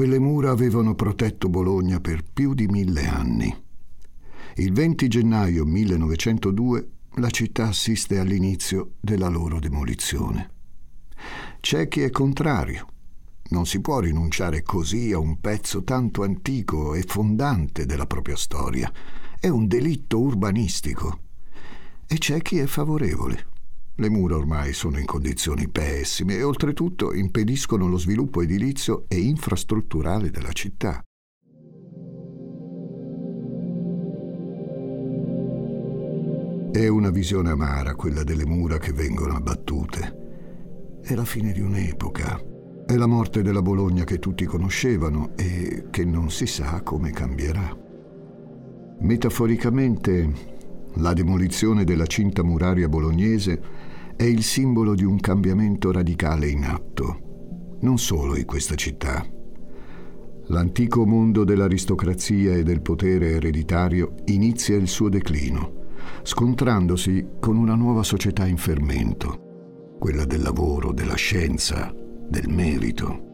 Quelle mura avevano protetto Bologna per più di mille anni. Il 20 gennaio 1902 la città assiste all'inizio della loro demolizione. C'è chi è contrario. Non si può rinunciare così a un pezzo tanto antico e fondante della propria storia. È un delitto urbanistico. E c'è chi è favorevole. Le mura ormai sono in condizioni pessime e oltretutto impediscono lo sviluppo edilizio e infrastrutturale della città. È una visione amara quella delle mura che vengono abbattute. È la fine di un'epoca. È la morte della Bologna che tutti conoscevano e che non si sa come cambierà. Metaforicamente, la demolizione della cinta muraria bolognese è il simbolo di un cambiamento radicale in atto, non solo in questa città. L'antico mondo dell'aristocrazia e del potere ereditario inizia il suo declino scontrandosi con una nuova società in fermento, quella del lavoro, della scienza, del merito.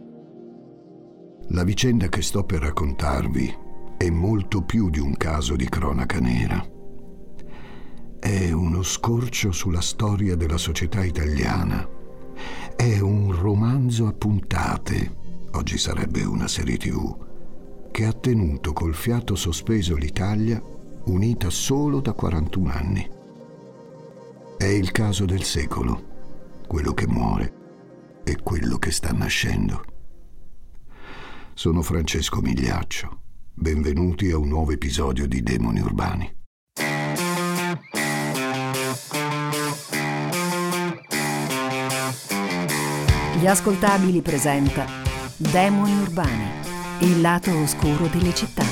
La vicenda che sto per raccontarvi è molto più di un caso di cronaca nera. È uno scorcio sulla storia della società italiana. È un romanzo a puntate, oggi sarebbe una serie tv, che ha tenuto col fiato sospeso l'Italia unita solo da 41 anni. È il caso del secolo, quello che muore e quello che sta nascendo. Sono Francesco Migliaccio. Benvenuti a un nuovo episodio di Demoni Urbani. Gli ascoltabili presenta Demoni Urbani, il lato oscuro delle città.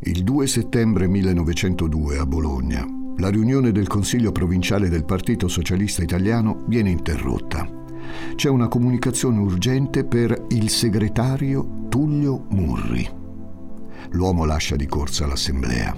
Il 2 settembre 1902 a Bologna, la riunione del Consiglio provinciale del Partito Socialista Italiano viene interrotta. C'è una comunicazione urgente per il segretario Tullio Murri. L'uomo lascia di corsa l'assemblea.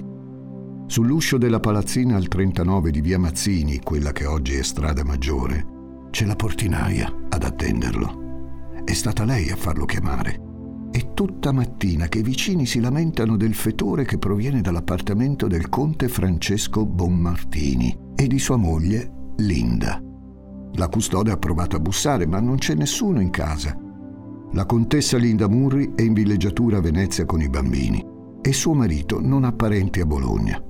Sull'uscio della palazzina al 39 di via Mazzini, quella che oggi è strada maggiore, c'è la portinaia ad attenderlo. È stata lei a farlo chiamare. È tutta mattina che i vicini si lamentano del fetore che proviene dall'appartamento del conte Francesco Bonmartini e di sua moglie Linda. La custode ha provato a bussare, ma non c'è nessuno in casa. La contessa Linda Murri è in villeggiatura a Venezia con i bambini e suo marito non ha parenti a Bologna.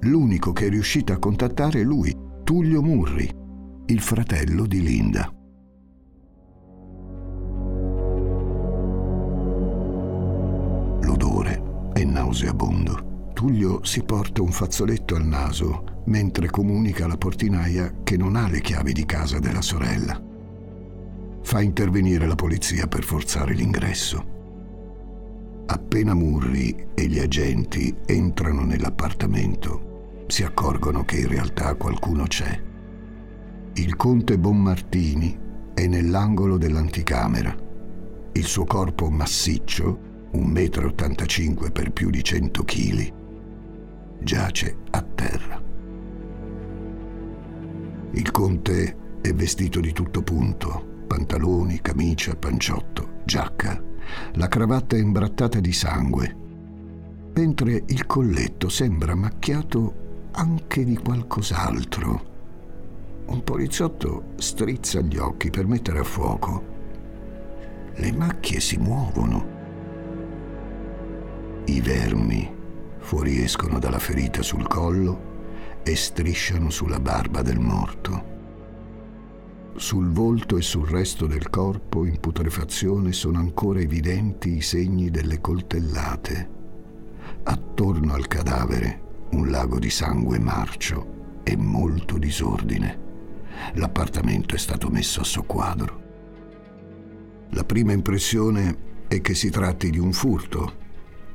L'unico che è riuscita a contattare è lui, Tullio Murri, il fratello di Linda. nauseabondo. Tullio si porta un fazzoletto al naso mentre comunica alla portinaia che non ha le chiavi di casa della sorella. Fa intervenire la polizia per forzare l'ingresso. Appena Murri e gli agenti entrano nell'appartamento, si accorgono che in realtà qualcuno c'è. Il conte Bonmartini è nell'angolo dell'anticamera. Il suo corpo massiccio un metro e 85 per più di 100 kg, giace a terra. Il conte è vestito di tutto punto, pantaloni, camicia, panciotto, giacca, la cravatta imbrattata di sangue, mentre il colletto sembra macchiato anche di qualcos'altro. Un poliziotto strizza gli occhi per mettere a fuoco. Le macchie si muovono i vermi fuoriescono dalla ferita sul collo e strisciano sulla barba del morto. Sul volto e sul resto del corpo in putrefazione sono ancora evidenti i segni delle coltellate. Attorno al cadavere un lago di sangue marcio e molto disordine. L'appartamento è stato messo a soqquadro. La prima impressione è che si tratti di un furto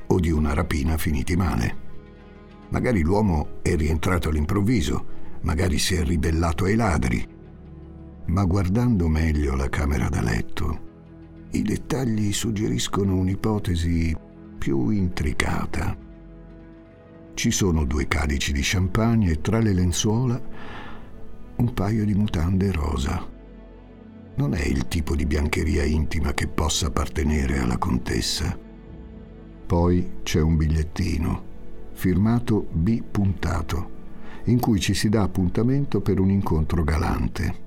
o di una rapina finiti male. Magari l'uomo è rientrato all'improvviso, magari si è ribellato ai ladri. Ma guardando meglio la camera da letto, i dettagli suggeriscono un'ipotesi più intricata. ci sono due calici di champagne e tra le lenzuola un paio di mutande rosa. Non è il tipo di biancheria intima che possa appartenere alla contessa. Poi c'è un bigliettino, firmato B puntato, in cui ci si dà appuntamento per un incontro galante.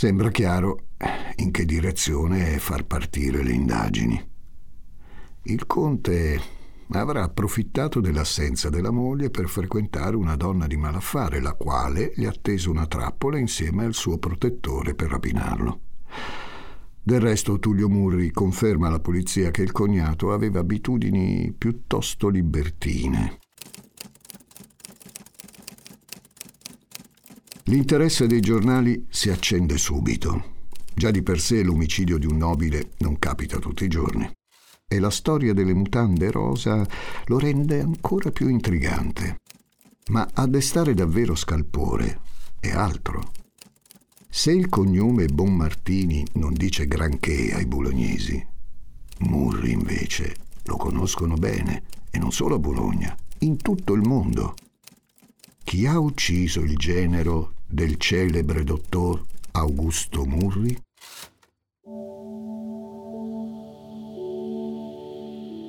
Sembra chiaro in che direzione far partire le indagini. Il conte avrà approfittato dell'assenza della moglie per frequentare una donna di malaffare, la quale gli ha teso una trappola insieme al suo protettore per rapinarlo. Del resto Tullio Murri conferma alla polizia che il cognato aveva abitudini piuttosto libertine. L'interesse dei giornali si accende subito. Già di per sé l'omicidio di un nobile non capita tutti i giorni. E la storia delle mutande rosa lo rende ancora più intrigante. Ma a destare davvero scalpore è altro. Se il cognome Bonmartini non dice granché ai bolognesi, Murri invece lo conoscono bene, e non solo a Bologna, in tutto il mondo. Chi ha ucciso il genero del celebre dottor Augusto Murri?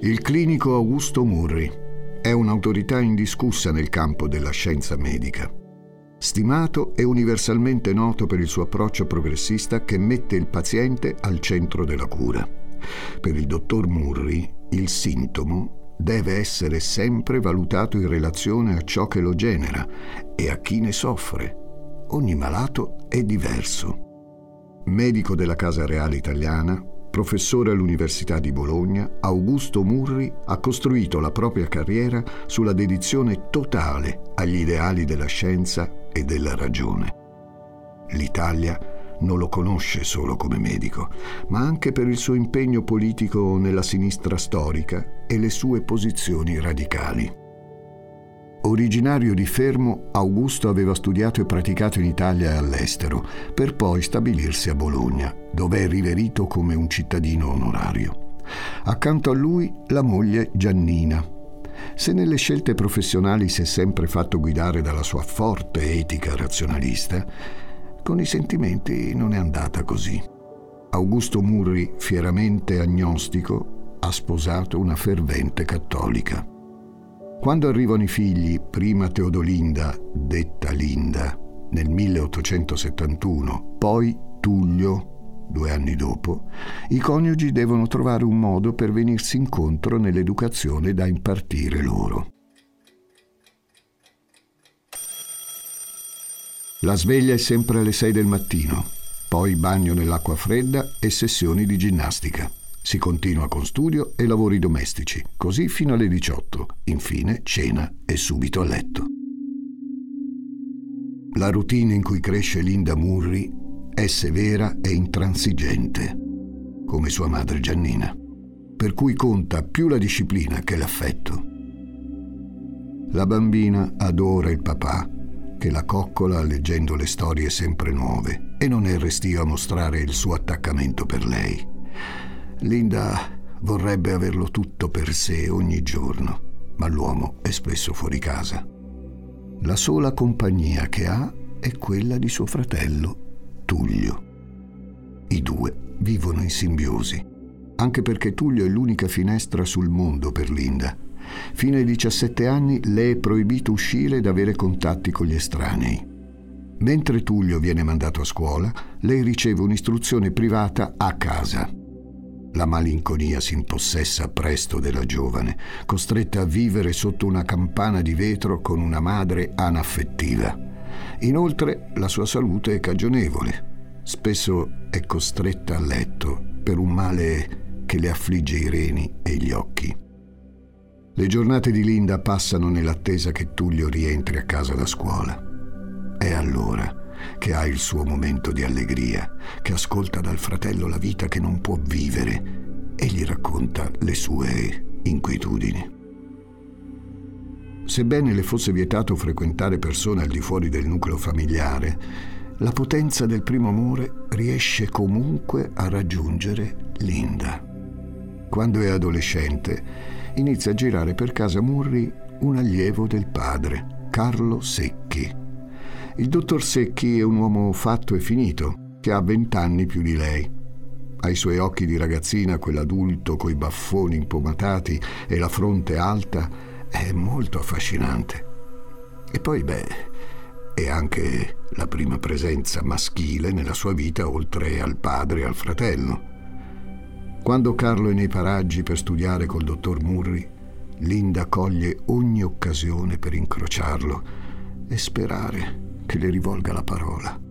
Il clinico Augusto Murri è un'autorità indiscussa nel campo della scienza medica stimato e universalmente noto per il suo approccio progressista che mette il paziente al centro della cura. Per il dottor Murri, il sintomo deve essere sempre valutato in relazione a ciò che lo genera e a chi ne soffre. Ogni malato è diverso. Medico della Casa Reale Italiana, Professore all'Università di Bologna, Augusto Murri ha costruito la propria carriera sulla dedizione totale agli ideali della scienza e della ragione. L'Italia non lo conosce solo come medico, ma anche per il suo impegno politico nella sinistra storica e le sue posizioni radicali. Originario di Fermo, Augusto aveva studiato e praticato in Italia e all'estero, per poi stabilirsi a Bologna, dove è riverito come un cittadino onorario. Accanto a lui la moglie Giannina. Se nelle scelte professionali si è sempre fatto guidare dalla sua forte etica razionalista, con i sentimenti non è andata così. Augusto Murri, fieramente agnostico, ha sposato una fervente cattolica. Quando arrivano i figli, prima Teodolinda, detta Linda, nel 1871, poi Tullio, due anni dopo, i coniugi devono trovare un modo per venirsi incontro nell'educazione da impartire loro. La sveglia è sempre alle 6 del mattino, poi bagno nell'acqua fredda e sessioni di ginnastica. Si continua con studio e lavori domestici, così fino alle 18. Infine cena e subito a letto. La routine in cui cresce Linda Murri è severa e intransigente, come sua madre Giannina, per cui conta più la disciplina che l'affetto. La bambina adora il papà, che la coccola leggendo le storie sempre nuove e non è restio a mostrare il suo attaccamento per lei. Linda vorrebbe averlo tutto per sé ogni giorno, ma l'uomo è spesso fuori casa. La sola compagnia che ha è quella di suo fratello, Tullio. I due vivono in simbiosi, anche perché Tullio è l'unica finestra sul mondo per Linda. Fino ai 17 anni le è proibito uscire ed avere contatti con gli estranei. Mentre Tullio viene mandato a scuola, lei riceve un'istruzione privata a casa. La malinconia si impossessa presto della giovane, costretta a vivere sotto una campana di vetro con una madre anaffettiva. Inoltre la sua salute è cagionevole. Spesso è costretta a letto per un male che le affligge i reni e gli occhi. Le giornate di Linda passano nell'attesa che Tullio rientri a casa da scuola. E allora che ha il suo momento di allegria, che ascolta dal fratello la vita che non può vivere e gli racconta le sue inquietudini. Sebbene le fosse vietato frequentare persone al di fuori del nucleo familiare, la potenza del primo amore riesce comunque a raggiungere Linda. Quando è adolescente, inizia a girare per casa Murri un allievo del padre, Carlo Secchi. Il dottor Secchi è un uomo fatto e finito, che ha vent'anni più di lei. Ai suoi occhi di ragazzina, quell'adulto coi baffoni impomatati e la fronte alta è molto affascinante. E poi, beh, è anche la prima presenza maschile nella sua vita oltre al padre e al fratello. Quando Carlo è nei paraggi per studiare col dottor Murri, Linda coglie ogni occasione per incrociarlo e sperare che le rivolga la parola.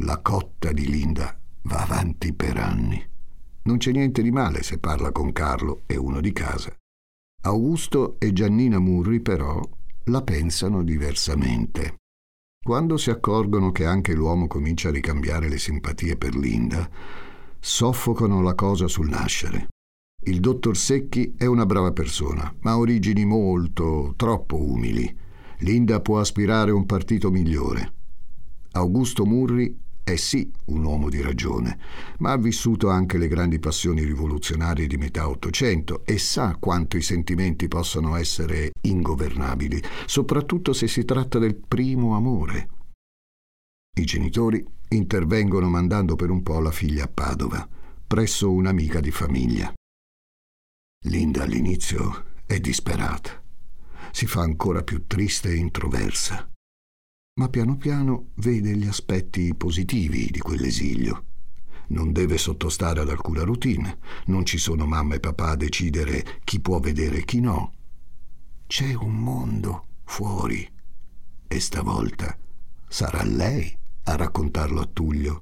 La cotta di Linda va avanti per anni. Non c'è niente di male se parla con Carlo e uno di casa. Augusto e Giannina Murri, però, la pensano diversamente. Quando si accorgono che anche l'uomo comincia a ricambiare le simpatie per Linda, soffocano la cosa sul nascere. Il dottor Secchi è una brava persona, ma ha origini molto, troppo umili. Linda può aspirare a un partito migliore. Augusto Murri è sì un uomo di ragione, ma ha vissuto anche le grandi passioni rivoluzionarie di metà Ottocento e sa quanto i sentimenti possano essere ingovernabili, soprattutto se si tratta del primo amore. I genitori intervengono mandando per un po' la figlia a Padova, presso un'amica di famiglia. Linda all'inizio è disperata, si fa ancora più triste e introversa ma piano piano vede gli aspetti positivi di quell'esilio. Non deve sottostare ad alcuna routine, non ci sono mamma e papà a decidere chi può vedere e chi no. C'è un mondo fuori e stavolta sarà lei a raccontarlo a Tullio.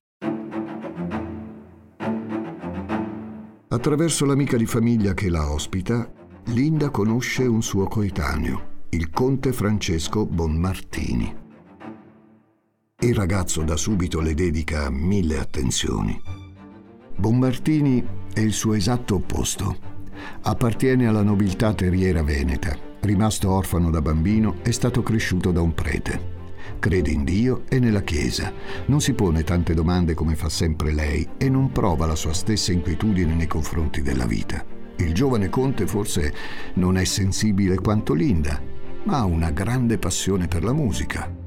Attraverso l'amica di famiglia che la ospita, Linda conosce un suo coetaneo, il conte Francesco Bonmartini. Il ragazzo da subito le dedica mille attenzioni. Bommartini è il suo esatto opposto. Appartiene alla nobiltà terriera veneta. Rimasto orfano da bambino, è stato cresciuto da un prete. Crede in Dio e nella Chiesa. Non si pone tante domande come fa sempre lei e non prova la sua stessa inquietudine nei confronti della vita. Il giovane conte forse non è sensibile quanto Linda, ma ha una grande passione per la musica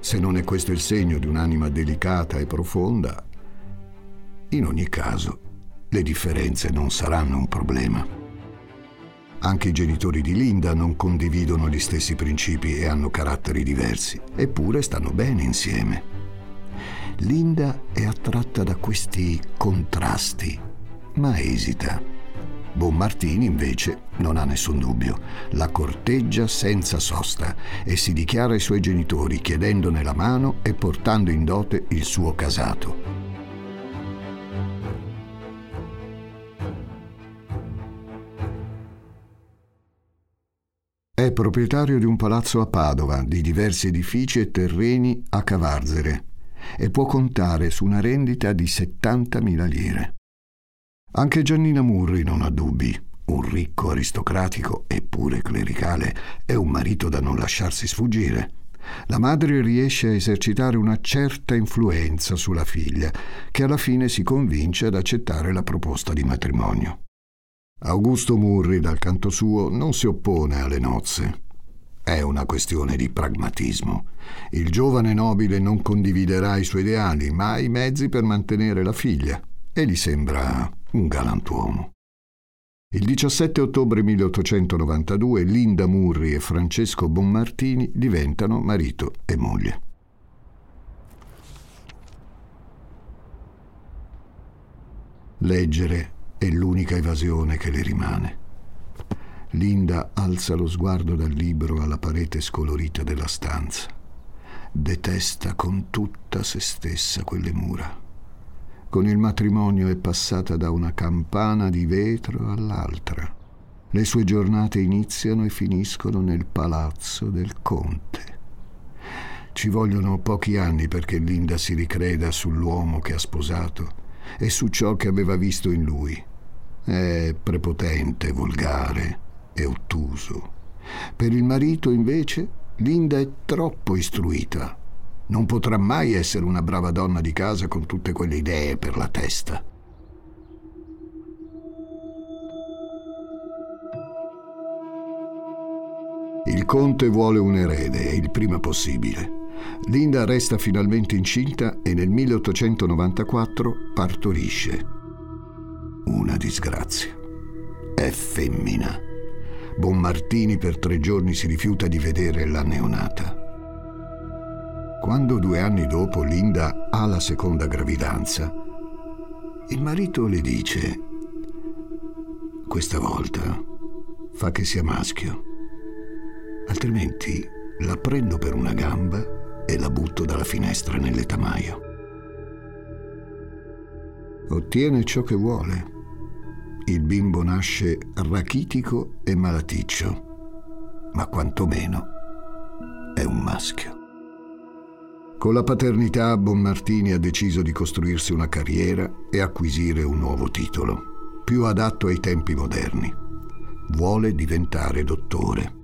se non è questo il segno di un'anima delicata e profonda, in ogni caso le differenze non saranno un problema. Anche i genitori di Linda non condividono gli stessi principi e hanno caratteri diversi, eppure stanno bene insieme. Linda è attratta da questi contrasti, ma esita. Bonmartini invece non ha nessun dubbio, la corteggia senza sosta e si dichiara ai suoi genitori chiedendone la mano e portando in dote il suo casato. È proprietario di un palazzo a Padova, di diversi edifici e terreni a Cavarzere e può contare su una rendita di 70.000 lire. Anche Giannina Murri non ha dubbi. Un ricco aristocratico, eppure clericale, è un marito da non lasciarsi sfuggire. La madre riesce a esercitare una certa influenza sulla figlia, che alla fine si convince ad accettare la proposta di matrimonio. Augusto Murri, dal canto suo, non si oppone alle nozze. È una questione di pragmatismo. Il giovane nobile non condividerà i suoi ideali, ma i mezzi per mantenere la figlia e gli sembra un galantuomo. Il 17 ottobre 1892 Linda Murri e Francesco Bonmartini diventano marito e moglie. Leggere è l'unica evasione che le rimane. Linda alza lo sguardo dal libro alla parete scolorita della stanza. Detesta con tutta se stessa quelle mura con il matrimonio è passata da una campana di vetro all'altra. Le sue giornate iniziano e finiscono nel palazzo del conte. Ci vogliono pochi anni perché Linda si ricreda sull'uomo che ha sposato e su ciò che aveva visto in lui. È prepotente, volgare e ottuso. Per il marito, invece, Linda è troppo istruita Non potrà mai essere una brava donna di casa con tutte quelle idee per la testa. Il conte vuole un erede il prima possibile. Linda resta finalmente incinta e nel 1894 partorisce. Una disgrazia. È femmina. Bonmartini per tre giorni si rifiuta di vedere la neonata. Quando due anni dopo Linda ha la seconda gravidanza, il marito le dice, questa volta fa che sia maschio, altrimenti la prendo per una gamba e la butto dalla finestra nell'etamaio. Ottiene ciò che vuole. Il bimbo nasce rachitico e malaticcio, ma quantomeno è un maschio. Con la paternità Bonmartini ha deciso di costruirsi una carriera e acquisire un nuovo titolo, più adatto ai tempi moderni. Vuole diventare dottore.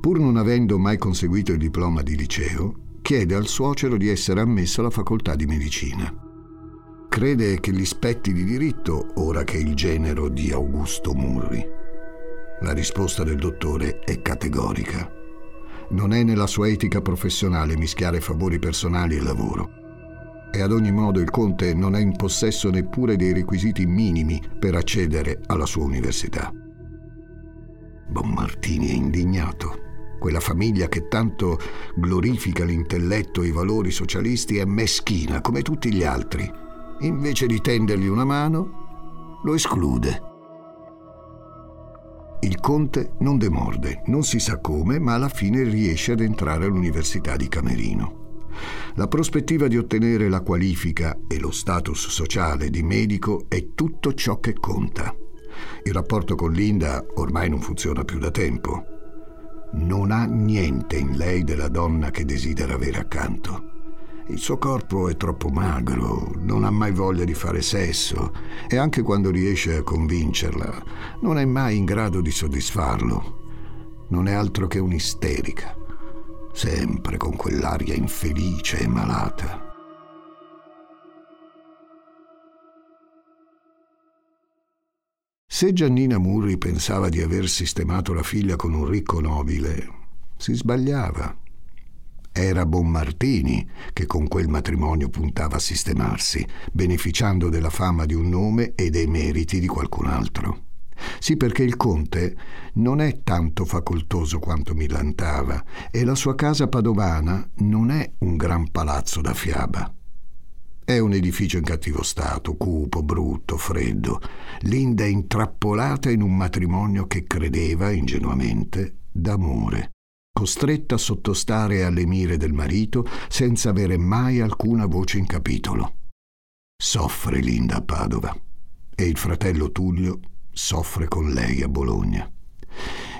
Pur non avendo mai conseguito il diploma di liceo, chiede al suocero di essere ammesso alla facoltà di medicina. Crede che gli spetti di diritto ora che il genero di Augusto Murri. La risposta del dottore è categorica non è nella sua etica professionale mischiare favori personali e lavoro. E ad ogni modo il conte non è in possesso neppure dei requisiti minimi per accedere alla sua università. Bonmartini è indignato. Quella famiglia che tanto glorifica l'intelletto e i valori socialisti è meschina come tutti gli altri. Invece di tendergli una mano, lo esclude. Il conte non demorde, non si sa come, ma alla fine riesce ad entrare all'Università di Camerino. La prospettiva di ottenere la qualifica e lo status sociale di medico è tutto ciò che conta. Il rapporto con Linda ormai non funziona più da tempo. Non ha niente in lei della donna che desidera avere accanto. Il suo corpo è troppo magro, non ha mai voglia di fare sesso e anche quando riesce a convincerla non è mai in grado di soddisfarlo. Non è altro che un'isterica, sempre con quell'aria infelice e malata. Se Giannina Murri pensava di aver sistemato la figlia con un ricco nobile, si sbagliava. Era Bonmartini che con quel matrimonio puntava a sistemarsi, beneficiando della fama di un nome e dei meriti di qualcun altro. Sì, perché il conte non è tanto facoltoso quanto millantava e la sua casa padovana non è un gran palazzo da fiaba. È un edificio in cattivo stato, cupo, brutto, freddo. Linda intrappolata in un matrimonio che credeva, ingenuamente, d'amore costretta a sottostare alle mire del marito senza avere mai alcuna voce in capitolo. Soffre Linda a Padova e il fratello Tullio soffre con lei a Bologna.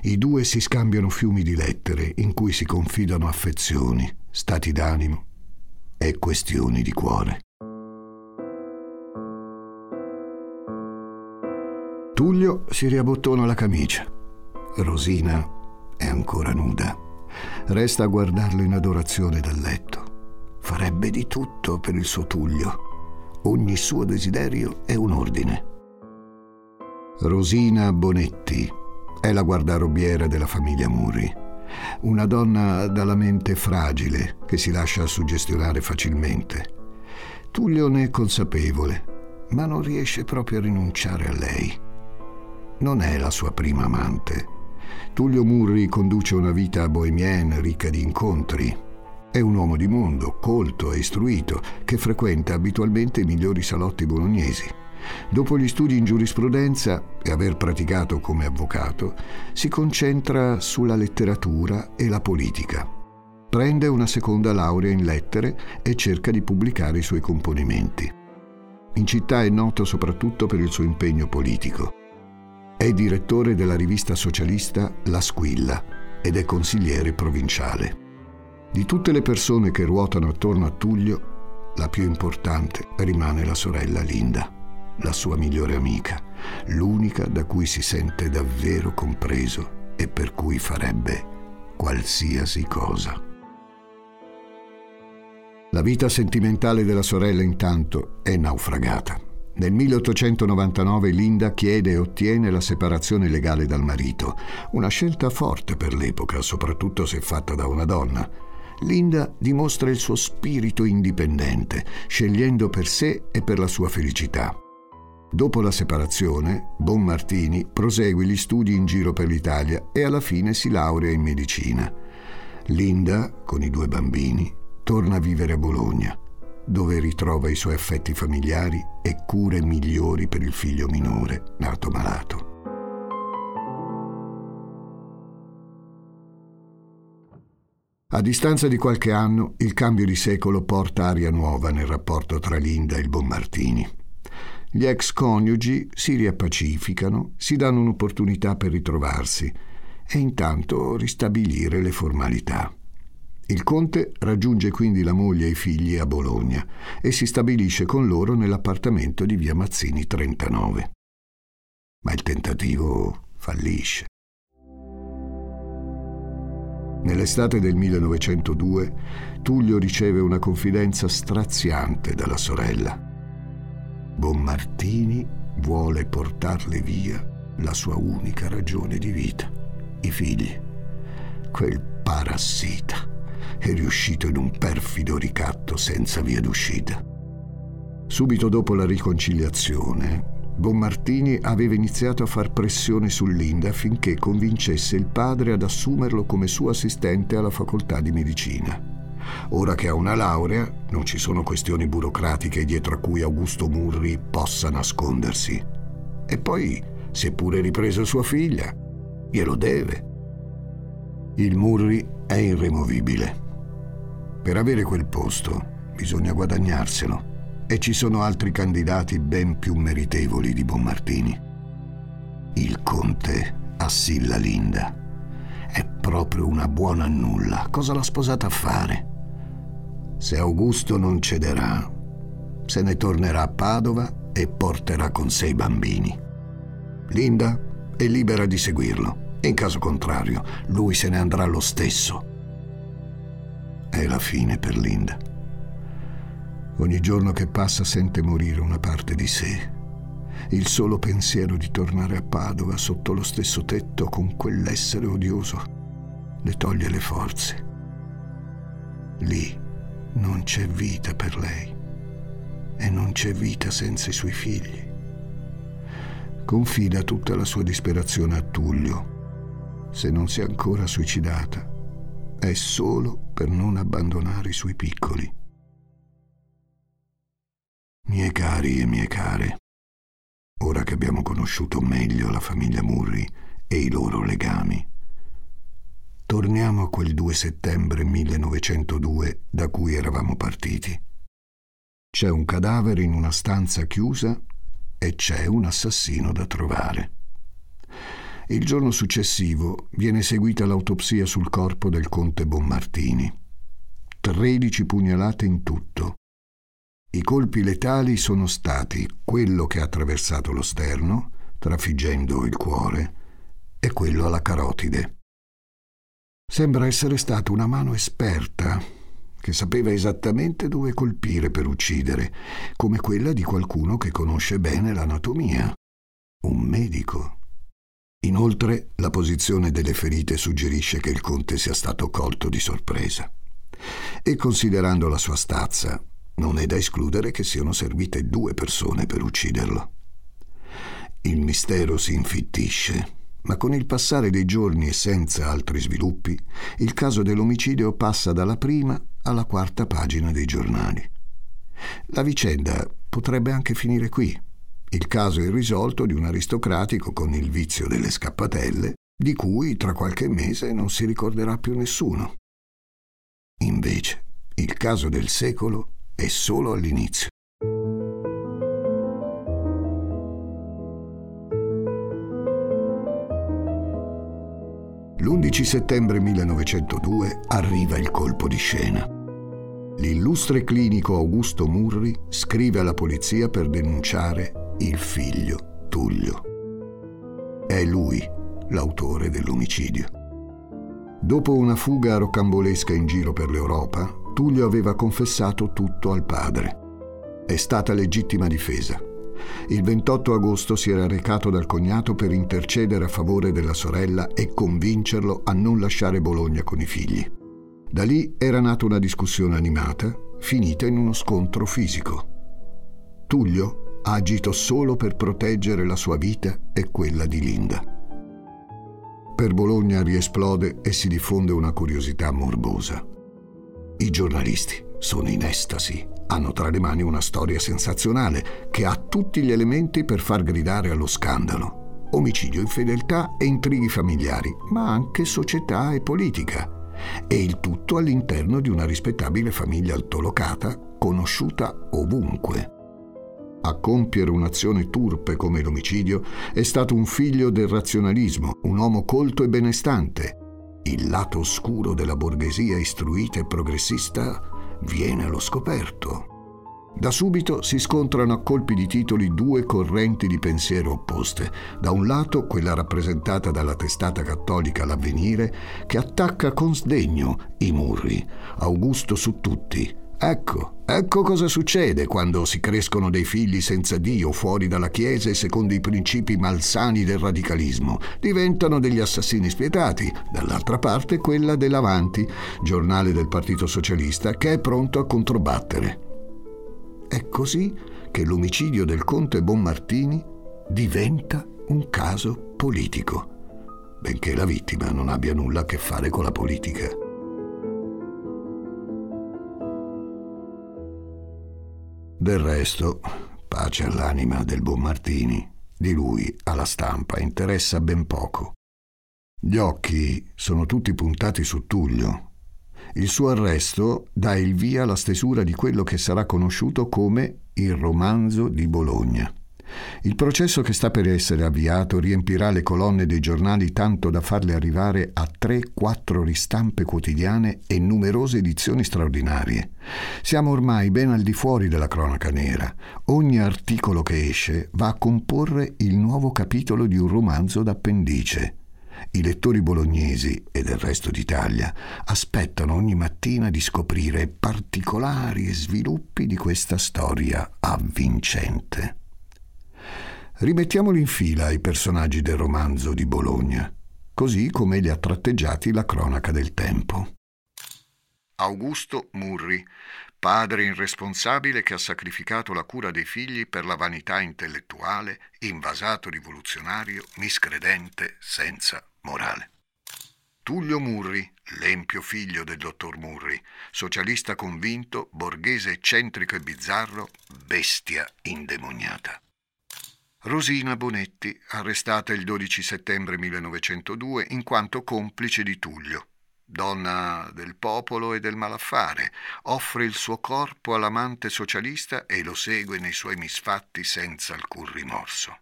I due si scambiano fiumi di lettere in cui si confidano affezioni, stati d'animo e questioni di cuore. Tullio si riabbottona la camicia. Rosina è ancora nuda. Resta a guardarlo in adorazione dal letto. Farebbe di tutto per il suo Tullio. Ogni suo desiderio è un ordine. Rosina Bonetti è la guardarobiera della famiglia Muri. Una donna dalla mente fragile che si lascia suggestionare facilmente. Tullio ne è consapevole, ma non riesce proprio a rinunciare a lei. Non è la sua prima amante Tullio Murri conduce una vita bohemienne ricca di incontri. È un uomo di mondo, colto e istruito, che frequenta abitualmente i migliori salotti bolognesi. Dopo gli studi in giurisprudenza e aver praticato come avvocato, si concentra sulla letteratura e la politica. Prende una seconda laurea in lettere e cerca di pubblicare i suoi componimenti. In città è noto soprattutto per il suo impegno politico. È direttore della rivista socialista La Squilla ed è consigliere provinciale. Di tutte le persone che ruotano attorno a Tullio, la più importante rimane la sorella Linda, la sua migliore amica, l'unica da cui si sente davvero compreso e per cui farebbe qualsiasi cosa. La vita sentimentale della sorella intanto è naufragata. Nel 1899 Linda chiede e ottiene la separazione legale dal marito, una scelta forte per l'epoca, soprattutto se fatta da una donna. Linda dimostra il suo spirito indipendente, scegliendo per sé e per la sua felicità. Dopo la separazione, Bon Martini prosegue gli studi in giro per l'Italia e alla fine si laurea in medicina. Linda, con i due bambini, torna a vivere a Bologna, dove ritrova i suoi affetti familiari e cure migliori per il figlio minore nato malato. A distanza di qualche anno, il cambio di secolo porta aria nuova nel rapporto tra Linda e il Bonmartini. Gli ex coniugi si riappacificano, si danno un'opportunità per ritrovarsi e intanto ristabilire le formalità. Il conte raggiunge quindi la moglie e i figli a Bologna e si stabilisce con loro nell'appartamento di via Mazzini 39. Ma il tentativo fallisce. Nell'estate del 1902 Tullio riceve una confidenza straziante dalla sorella. Bonmartini vuole portarle via la sua unica ragione di vita, i figli. Quel parassita è riuscito in un perfido ricatto senza via d'uscita. Subito dopo la riconciliazione, Bonmartini aveva iniziato a far pressione su Linda affinché convincesse il padre ad assumerlo come suo assistente alla facoltà di medicina. Ora che ha una laurea, non ci sono questioni burocratiche dietro a cui Augusto Murri possa nascondersi. E poi, si è pure ripreso sua figlia, glielo deve. Il Murri è irremovibile. Per avere quel posto bisogna guadagnarselo e ci sono altri candidati ben più meritevoli di Bonmartini. Il conte assilla Linda. È proprio una buona nulla. Cosa l'ha sposata a fare? Se Augusto non cederà, se ne tornerà a Padova e porterà con sé i bambini. Linda è libera di seguirlo. In caso contrario, lui se ne andrà lo stesso. È la fine per Linda. Ogni giorno che passa sente morire una parte di sé. Il solo pensiero di tornare a Padova sotto lo stesso tetto con quell'essere odioso le toglie le forze. Lì non c'è vita per lei e non c'è vita senza i suoi figli. Confida tutta la sua disperazione a Tullio. Se non si è ancora suicidata, è solo per non abbandonare i suoi piccoli. Miei cari e mie care, ora che abbiamo conosciuto meglio la famiglia Murri e i loro legami, torniamo a quel 2 settembre 1902 da cui eravamo partiti. C'è un cadavere in una stanza chiusa e c'è un assassino da trovare. Il giorno successivo viene eseguita l'autopsia sul corpo del conte Bonmartini. Tredici pugnalate in tutto i colpi letali sono stati quello che ha attraversato lo sterno, trafiggendo il cuore, e quello alla carotide. Sembra essere stata una mano esperta, che sapeva esattamente dove colpire per uccidere, come quella di qualcuno che conosce bene l'anatomia, un medico. Inoltre, la posizione delle ferite suggerisce che il conte sia stato colto di sorpresa. E considerando la sua stazza, non è da escludere che siano servite due persone per ucciderlo. Il mistero si infittisce, ma con il passare dei giorni e senza altri sviluppi, il caso dell'omicidio passa dalla prima alla quarta pagina dei giornali. La vicenda potrebbe anche finire qui. Il caso irrisolto di un aristocratico con il vizio delle scappatelle, di cui tra qualche mese non si ricorderà più nessuno. Invece, il caso del secolo è solo all'inizio. L'11 settembre 1902 arriva il colpo di scena. L'illustre clinico Augusto Murri scrive alla polizia per denunciare il figlio Tullio. È lui l'autore dell'omicidio. Dopo una fuga rocambolesca in giro per l'Europa, Tullio aveva confessato tutto al padre. È stata legittima difesa. Il 28 agosto si era recato dal cognato per intercedere a favore della sorella e convincerlo a non lasciare Bologna con i figli. Da lì era nata una discussione animata, finita in uno scontro fisico. Tullio ha agito solo per proteggere la sua vita e quella di Linda. Per Bologna riesplode e si diffonde una curiosità morbosa. I giornalisti sono in estasi hanno tra le mani una storia sensazionale che ha tutti gli elementi per far gridare allo scandalo. Omicidio, infedeltà e intrighi familiari, ma anche società e politica. E il tutto all'interno di una rispettabile famiglia altolocata, conosciuta ovunque. A compiere un'azione turpe come l'omicidio è stato un figlio del razionalismo, un uomo colto e benestante. Il lato oscuro della borghesia istruita e progressista viene allo scoperto. Da subito si scontrano a colpi di titoli due correnti di pensiero opposte. Da un lato quella rappresentata dalla testata cattolica L'Avvenire, che attacca con sdegno i Murri, Augusto su tutti, Ecco, ecco cosa succede quando si crescono dei figli senza Dio fuori dalla Chiesa e secondo i principi malsani del radicalismo. Diventano degli assassini spietati. Dall'altra parte quella dell'Avanti, giornale del Partito Socialista, che è pronto a controbattere. È così che l'omicidio del conte Bonmartini diventa un caso politico, benché la vittima non abbia nulla a che fare con la politica. Del resto, pace all'anima del buon Martini, di lui alla stampa interessa ben poco. Gli occhi sono tutti puntati su Tullio. Il suo arresto dà il via alla stesura di quello che sarà conosciuto come il romanzo di Bologna. Il processo che sta per essere avviato riempirà le colonne dei giornali tanto da farle arrivare a 3-4 ristampe quotidiane e numerose edizioni straordinarie. Siamo ormai ben al di fuori della cronaca nera. Ogni articolo che esce va a comporre il nuovo capitolo di un romanzo d'appendice. I lettori bolognesi e del resto d'Italia aspettano ogni mattina di scoprire particolari sviluppi di questa storia avvincente. Rimettiamoli in fila i personaggi del romanzo di Bologna, così come li ha tratteggiati la cronaca del tempo. Augusto Murri, padre irresponsabile che ha sacrificato la cura dei figli per la vanità intellettuale, invasato rivoluzionario, miscredente, senza morale. Tullio Murri, l'empio figlio del dottor Murri, socialista convinto, borghese eccentrico e bizzarro, bestia indemoniata. Rosina Bonetti, arrestata il 12 settembre 1902 in quanto complice di Tullio. Donna del popolo e del malaffare, offre il suo corpo all'amante socialista e lo segue nei suoi misfatti senza alcun rimorso.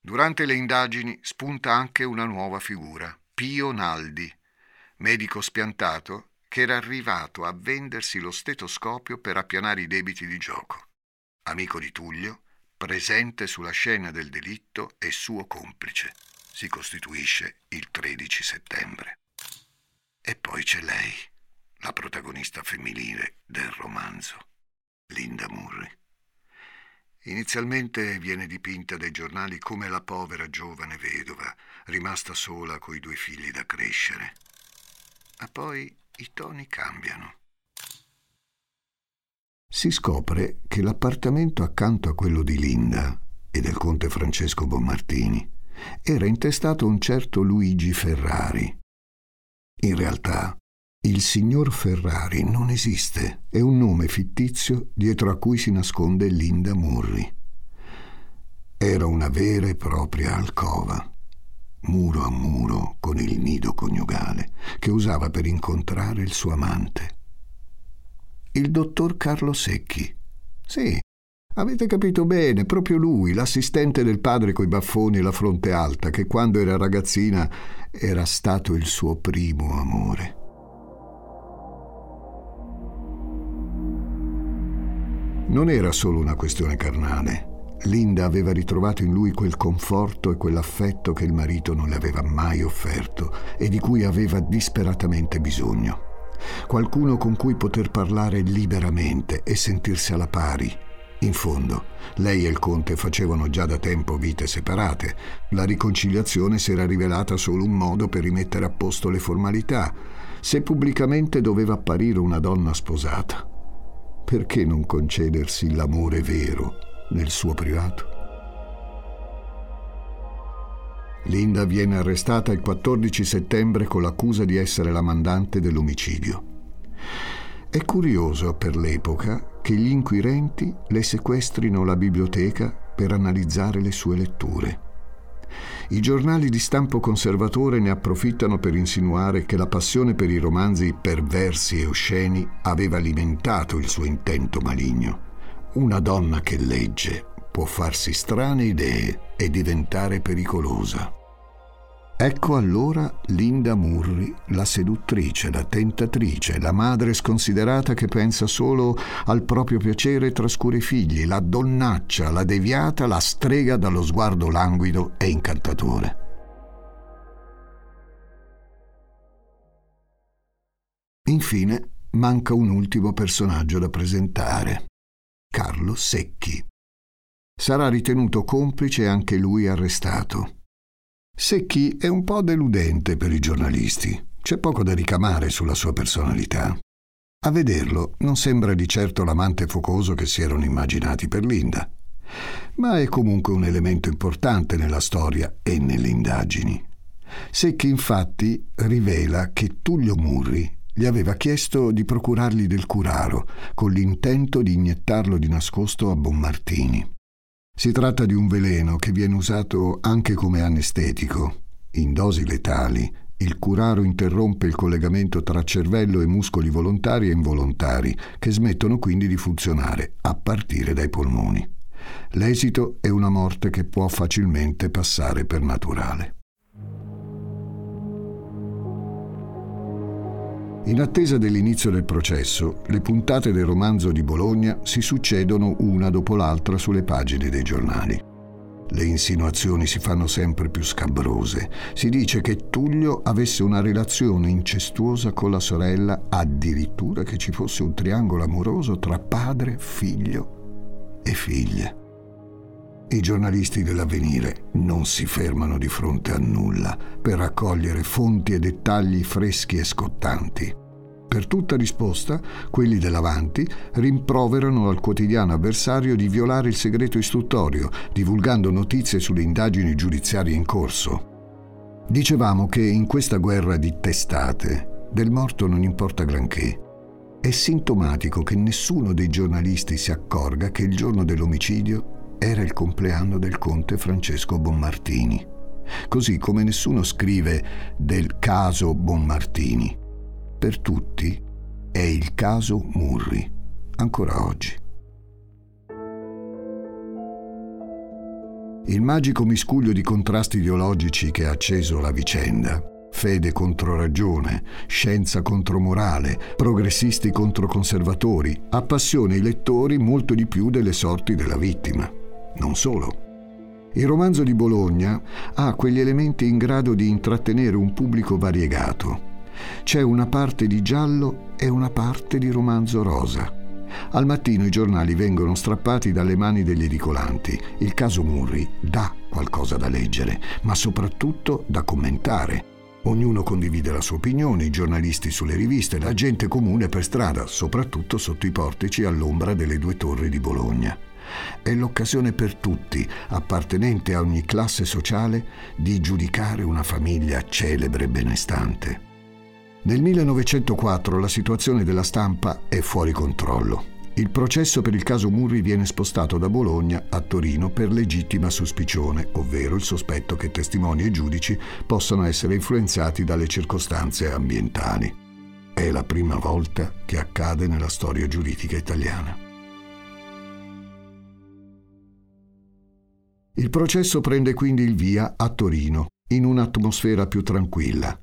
Durante le indagini spunta anche una nuova figura, Pio Naldi, medico spiantato che era arrivato a vendersi lo stetoscopio per appianare i debiti di gioco. Amico di Tullio, presente sulla scena del delitto e suo complice. Si costituisce il 13 settembre. E poi c'è lei, la protagonista femminile del romanzo, Linda Murray. Inizialmente viene dipinta dai giornali come la povera giovane vedova, rimasta sola coi due figli da crescere. Ma poi i toni cambiano si scopre che l'appartamento accanto a quello di Linda e del conte Francesco Bonmartini era intestato un certo Luigi Ferrari. In realtà, il signor Ferrari non esiste, è un nome fittizio dietro a cui si nasconde Linda Murri. Era una vera e propria alcova, muro a muro con il nido coniugale, che usava per incontrare il suo amante il dottor Carlo Secchi. Sì, avete capito bene, proprio lui, l'assistente del padre coi baffoni e la fronte alta, che quando era ragazzina era stato il suo primo amore. Non era solo una questione carnale. Linda aveva ritrovato in lui quel conforto e quell'affetto che il marito non le aveva mai offerto e di cui aveva disperatamente bisogno. Qualcuno con cui poter parlare liberamente e sentirsi alla pari. In fondo, lei e il conte facevano già da tempo vite separate. La riconciliazione si era rivelata solo un modo per rimettere a posto le formalità, se pubblicamente doveva apparire una donna sposata. Perché non concedersi l'amore vero nel suo privato? Linda viene arrestata il 14 settembre con l'accusa di essere la mandante dell'omicidio. È curioso per l'epoca che gli inquirenti le sequestrino la biblioteca per analizzare le sue letture. I giornali di stampo conservatore ne approfittano per insinuare che la passione per i romanzi perversi e osceni aveva alimentato il suo intento maligno. Una donna che legge può farsi strane idee e diventare pericolosa. Ecco allora Linda Murri, la seduttrice, la tentatrice, la madre sconsiderata che pensa solo al proprio piacere e trascura i figli, la donnaccia, la deviata, la strega dallo sguardo languido e incantatore. Infine manca un ultimo personaggio da presentare, Carlo Secchi. Sarà ritenuto complice anche lui arrestato. Secchi è un po' deludente per i giornalisti. C'è poco da ricamare sulla sua personalità. A vederlo non sembra di certo l'amante focoso che si erano immaginati per Linda, ma è comunque un elemento importante nella storia e nelle indagini. Secchi infatti rivela che Tullio Murri gli aveva chiesto di procurargli del curaro con l'intento di iniettarlo di nascosto a Bonmartini. Si tratta di un veleno che viene usato anche come anestetico. In dosi letali, il curaro interrompe il collegamento tra cervello e muscoli volontari e involontari, che smettono quindi di funzionare, a partire dai polmoni. L'esito è una morte che può facilmente passare per naturale. In attesa dell'inizio del processo, le puntate del romanzo di Bologna si succedono una dopo l'altra sulle pagine dei giornali. Le insinuazioni si fanno sempre più scabrose. Si dice che Tullio avesse una relazione incestuosa con la sorella, addirittura che ci fosse un triangolo amoroso tra padre, figlio e figlia. I giornalisti dell'avvenire non si fermano di fronte a nulla per raccogliere fonti e dettagli freschi e scottanti. Per tutta risposta, quelli dell'Avanti rimproverano al quotidiano avversario di violare il segreto istruttorio, divulgando notizie sulle indagini giudiziarie in corso. Dicevamo che in questa guerra di testate del morto non importa granché. È sintomatico che nessuno dei giornalisti si accorga che il giorno dell'omicidio era il compleanno del conte Francesco Bonmartini. Così come nessuno scrive del caso Bonmartini. Per tutti è il caso Murri, ancora oggi. Il magico miscuglio di contrasti ideologici che ha acceso la vicenda, fede contro ragione, scienza contro morale, progressisti contro conservatori, appassiona i lettori molto di più delle sorti della vittima. Non solo. Il romanzo di Bologna ha quegli elementi in grado di intrattenere un pubblico variegato. C'è una parte di giallo e una parte di romanzo rosa. Al mattino i giornali vengono strappati dalle mani degli edicolanti. Il caso Murri dà qualcosa da leggere, ma soprattutto da commentare. Ognuno condivide la sua opinione, i giornalisti sulle riviste, la gente comune per strada, soprattutto sotto i portici all'ombra delle due torri di Bologna. È l'occasione per tutti, appartenenti a ogni classe sociale, di giudicare una famiglia celebre e benestante. Nel 1904 la situazione della stampa è fuori controllo. Il processo per il caso Murri viene spostato da Bologna a Torino per legittima suspicione, ovvero il sospetto che testimoni e giudici possano essere influenzati dalle circostanze ambientali. È la prima volta che accade nella storia giuridica italiana. Il processo prende quindi il via a Torino, in un'atmosfera più tranquilla,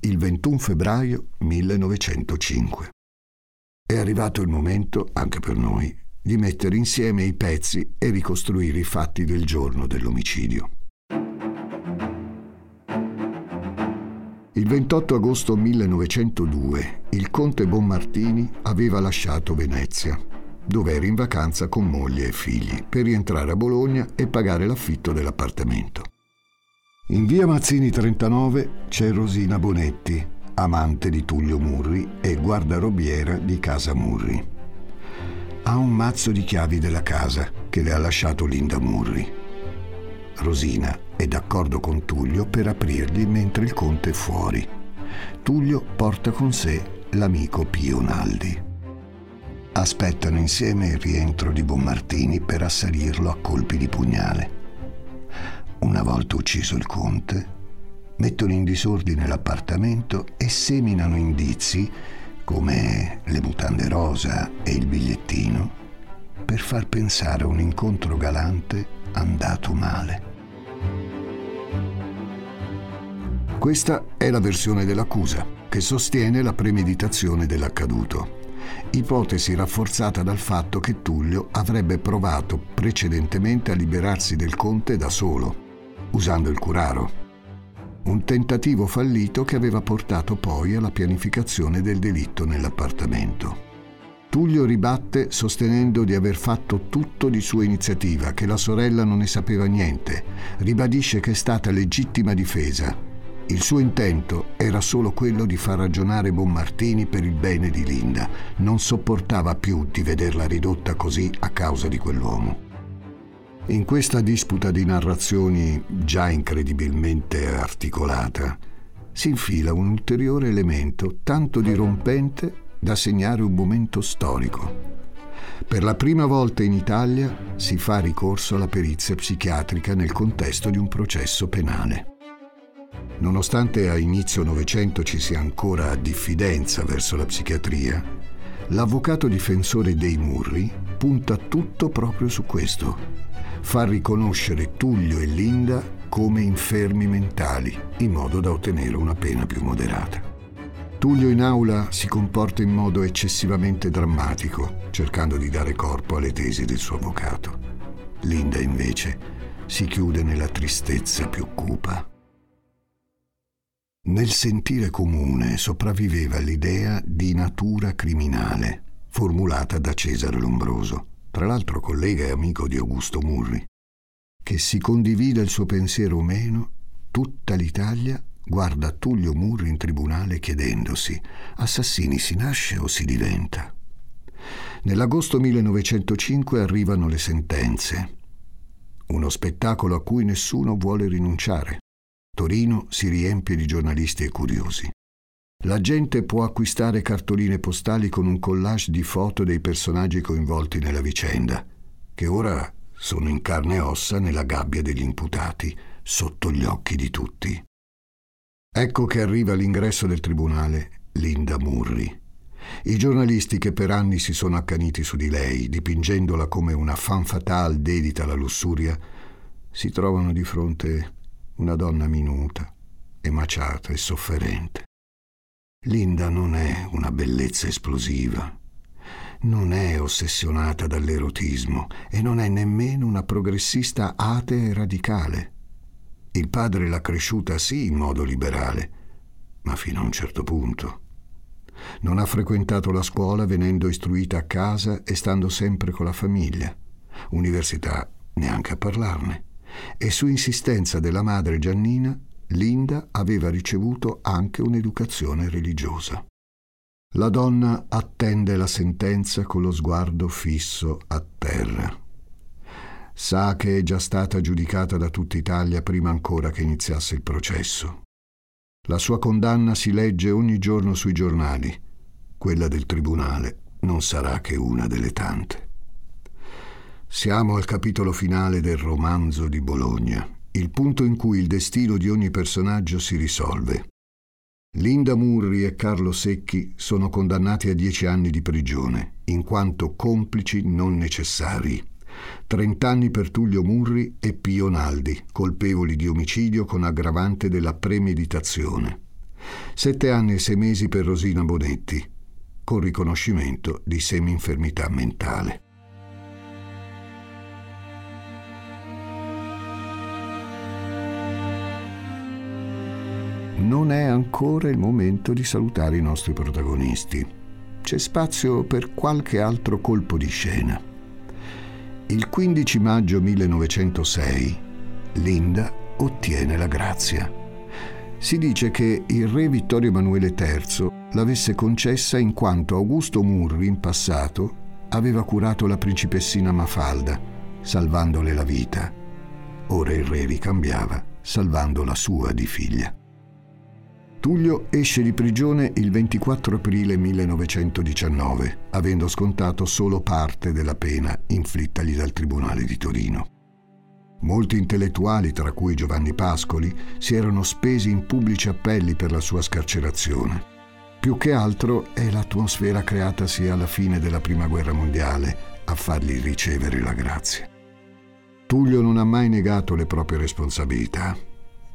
il 21 febbraio 1905. È arrivato il momento, anche per noi, di mettere insieme i pezzi e ricostruire i fatti del giorno dell'omicidio. Il 28 agosto 1902 il conte Bonmartini aveva lasciato Venezia, dove era in vacanza con moglie e figli, per rientrare a Bologna e pagare l'affitto dell'appartamento. In via Mazzini 39 c'è Rosina Bonetti, amante di Tullio Murri e guardarobiera di casa Murri. Ha un mazzo di chiavi della casa che le ha lasciato Linda Murri. Rosina è d'accordo con Tullio per aprirgli mentre il conte è fuori. Tullio porta con sé l'amico Pio Naldi. Aspettano insieme il rientro di Bonmartini per assalirlo a colpi di pugnale. Una volta ucciso il conte, mettono in disordine l'appartamento e seminano indizi, come le mutande rosa e il bigliettino, per far pensare a un incontro galante andato male. Questa è la versione dell'accusa, che sostiene la premeditazione dell'accaduto ipotesi rafforzata dal fatto che Tullio avrebbe provato precedentemente a liberarsi del conte da solo usando il curaro. Un tentativo fallito che aveva portato poi alla pianificazione del delitto nell'appartamento. Tullio ribatte sostenendo di aver fatto tutto di sua iniziativa, che la sorella non ne sapeva niente, ribadisce che è stata legittima difesa. Il suo intento era solo quello di far ragionare Bonmartini per il bene di Linda, non sopportava più di vederla ridotta così a causa di quell'uomo. In questa disputa di narrazioni già incredibilmente articolata si infila un ulteriore elemento tanto dirompente da segnare un momento storico. Per la prima volta in Italia si fa ricorso alla perizia psichiatrica nel contesto di un processo penale. Nonostante a inizio Novecento ci sia ancora diffidenza verso la psichiatria, l'avvocato difensore dei Murri punta tutto proprio su questo fa riconoscere Tullio e Linda come infermi mentali, in modo da ottenere una pena più moderata. Tullio in aula si comporta in modo eccessivamente drammatico, cercando di dare corpo alle tesi del suo avvocato. Linda invece si chiude nella tristezza più cupa. Nel sentire comune sopravviveva l'idea di natura criminale, formulata da Cesare Lombroso tra l'altro collega e amico di Augusto Murri, che si condivida il suo pensiero o meno, tutta l'Italia guarda Tullio Murri in tribunale chiedendosi assassini si nasce o si diventa? Nell'agosto 1905 arrivano le sentenze, uno spettacolo a cui nessuno vuole rinunciare. Torino si riempie di giornalisti e curiosi. La gente può acquistare cartoline postali con un collage di foto dei personaggi coinvolti nella vicenda, che ora sono in carne e ossa nella gabbia degli imputati, sotto gli occhi di tutti. Ecco che arriva all'ingresso del tribunale Linda Murri. I giornalisti che per anni si sono accaniti su di lei, dipingendola come una fan fatale dedita alla lussuria, si trovano di fronte una donna minuta, emaciata e sofferente. Linda non è una bellezza esplosiva, non è ossessionata dall'erotismo e non è nemmeno una progressista atea e radicale. Il padre l'ha cresciuta sì in modo liberale, ma fino a un certo punto. Non ha frequentato la scuola venendo istruita a casa e stando sempre con la famiglia. Università neanche a parlarne. E su insistenza della madre Giannina Linda aveva ricevuto anche un'educazione religiosa. La donna attende la sentenza con lo sguardo fisso a terra. Sa che è già stata giudicata da tutta Italia prima ancora che iniziasse il processo. La sua condanna si legge ogni giorno sui giornali. Quella del tribunale non sarà che una delle tante. Siamo al capitolo finale del romanzo di Bologna il punto in cui il destino di ogni personaggio si risolve. Linda Murri e Carlo Secchi sono condannati a dieci anni di prigione, in quanto complici non necessari. Trent'anni per Tullio Murri e Pio Naldi, colpevoli di omicidio con aggravante della premeditazione. Sette anni e sei mesi per Rosina Bonetti, con riconoscimento di semi-infermità mentale. Non è ancora il momento di salutare i nostri protagonisti. C'è spazio per qualche altro colpo di scena. Il 15 maggio 1906 Linda ottiene la grazia. Si dice che il re Vittorio Emanuele III l'avesse concessa in quanto Augusto Murri in passato aveva curato la principessina Mafalda, salvandole la vita. Ora il re ricambiava, salvando la sua di figlia. Tullio esce di prigione il 24 aprile 1919, avendo scontato solo parte della pena inflittagli dal Tribunale di Torino. Molti intellettuali, tra cui Giovanni Pascoli, si erano spesi in pubblici appelli per la sua scarcerazione. Più che altro è l'atmosfera creatasi alla fine della Prima Guerra Mondiale a fargli ricevere la grazia. Tullio non ha mai negato le proprie responsabilità,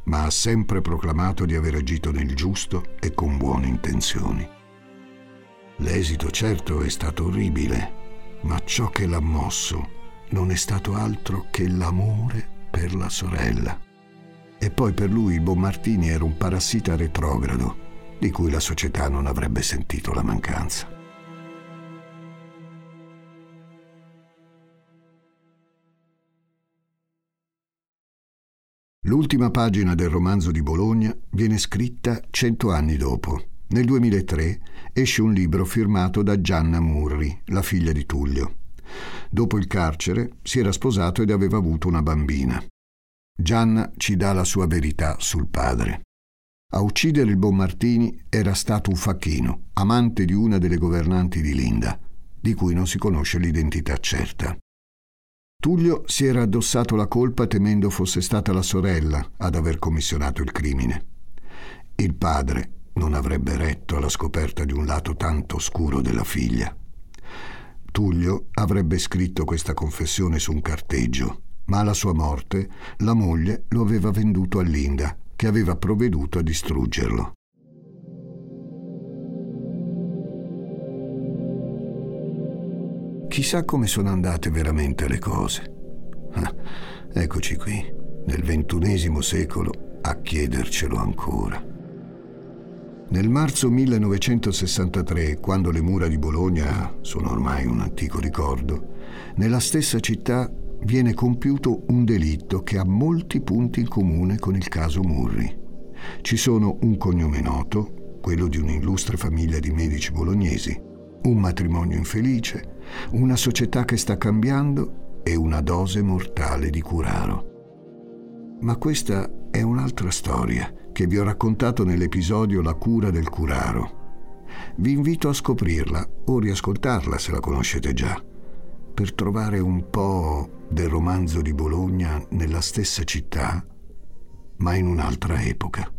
ma ha sempre proclamato di aver agito nel giusto e con buone intenzioni. L'esito certo è stato orribile, ma ciò che l'ha mosso non è stato altro che l'amore per la sorella. E poi per lui il Bonmartini era un parassita retrogrado di cui la società non avrebbe sentito la mancanza. L'ultima pagina del romanzo di Bologna viene scritta cento anni dopo. Nel 2003 esce un libro firmato da Gianna Murri, la figlia di Tullio. Dopo il carcere si era sposato ed aveva avuto una bambina. Gianna ci dà la sua verità sul padre. A uccidere il Bonmartini era stato un facchino, amante di una delle governanti di Linda, di cui non si conosce l'identità certa. Tullio si era addossato la colpa temendo fosse stata la sorella ad aver commissionato il crimine. Il padre non avrebbe retto alla scoperta di un lato tanto oscuro della figlia. Tullio avrebbe scritto questa confessione su un carteggio, ma alla sua morte la moglie lo aveva venduto a Linda, che aveva provveduto a distruggerlo. Chissà come sono andate veramente le cose. Ah, eccoci qui, nel ventunesimo secolo, a chiedercelo ancora. Nel marzo 1963, quando le mura di Bologna sono ormai un antico ricordo, nella stessa città viene compiuto un delitto che ha molti punti in comune con il caso Murri. Ci sono un cognome noto, quello di un'illustre famiglia di medici bolognesi, un matrimonio infelice, una società che sta cambiando e una dose mortale di curaro. Ma questa è un'altra storia che vi ho raccontato nell'episodio La cura del curaro. Vi invito a scoprirla o riascoltarla se la conoscete già, per trovare un po' del romanzo di Bologna nella stessa città, ma in un'altra epoca.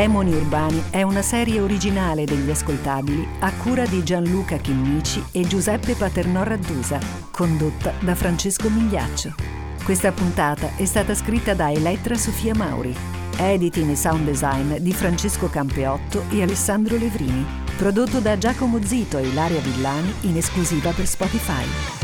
Demoni Urbani è una serie originale degli ascoltabili a cura di Gianluca Chinnici e Giuseppe Paternò Raddusa, condotta da Francesco Migliaccio. Questa puntata è stata scritta da Elettra Sofia Mauri, editing e sound design di Francesco Campeotto e Alessandro Levrini, prodotto da Giacomo Zito e Ilaria Villani in esclusiva per Spotify.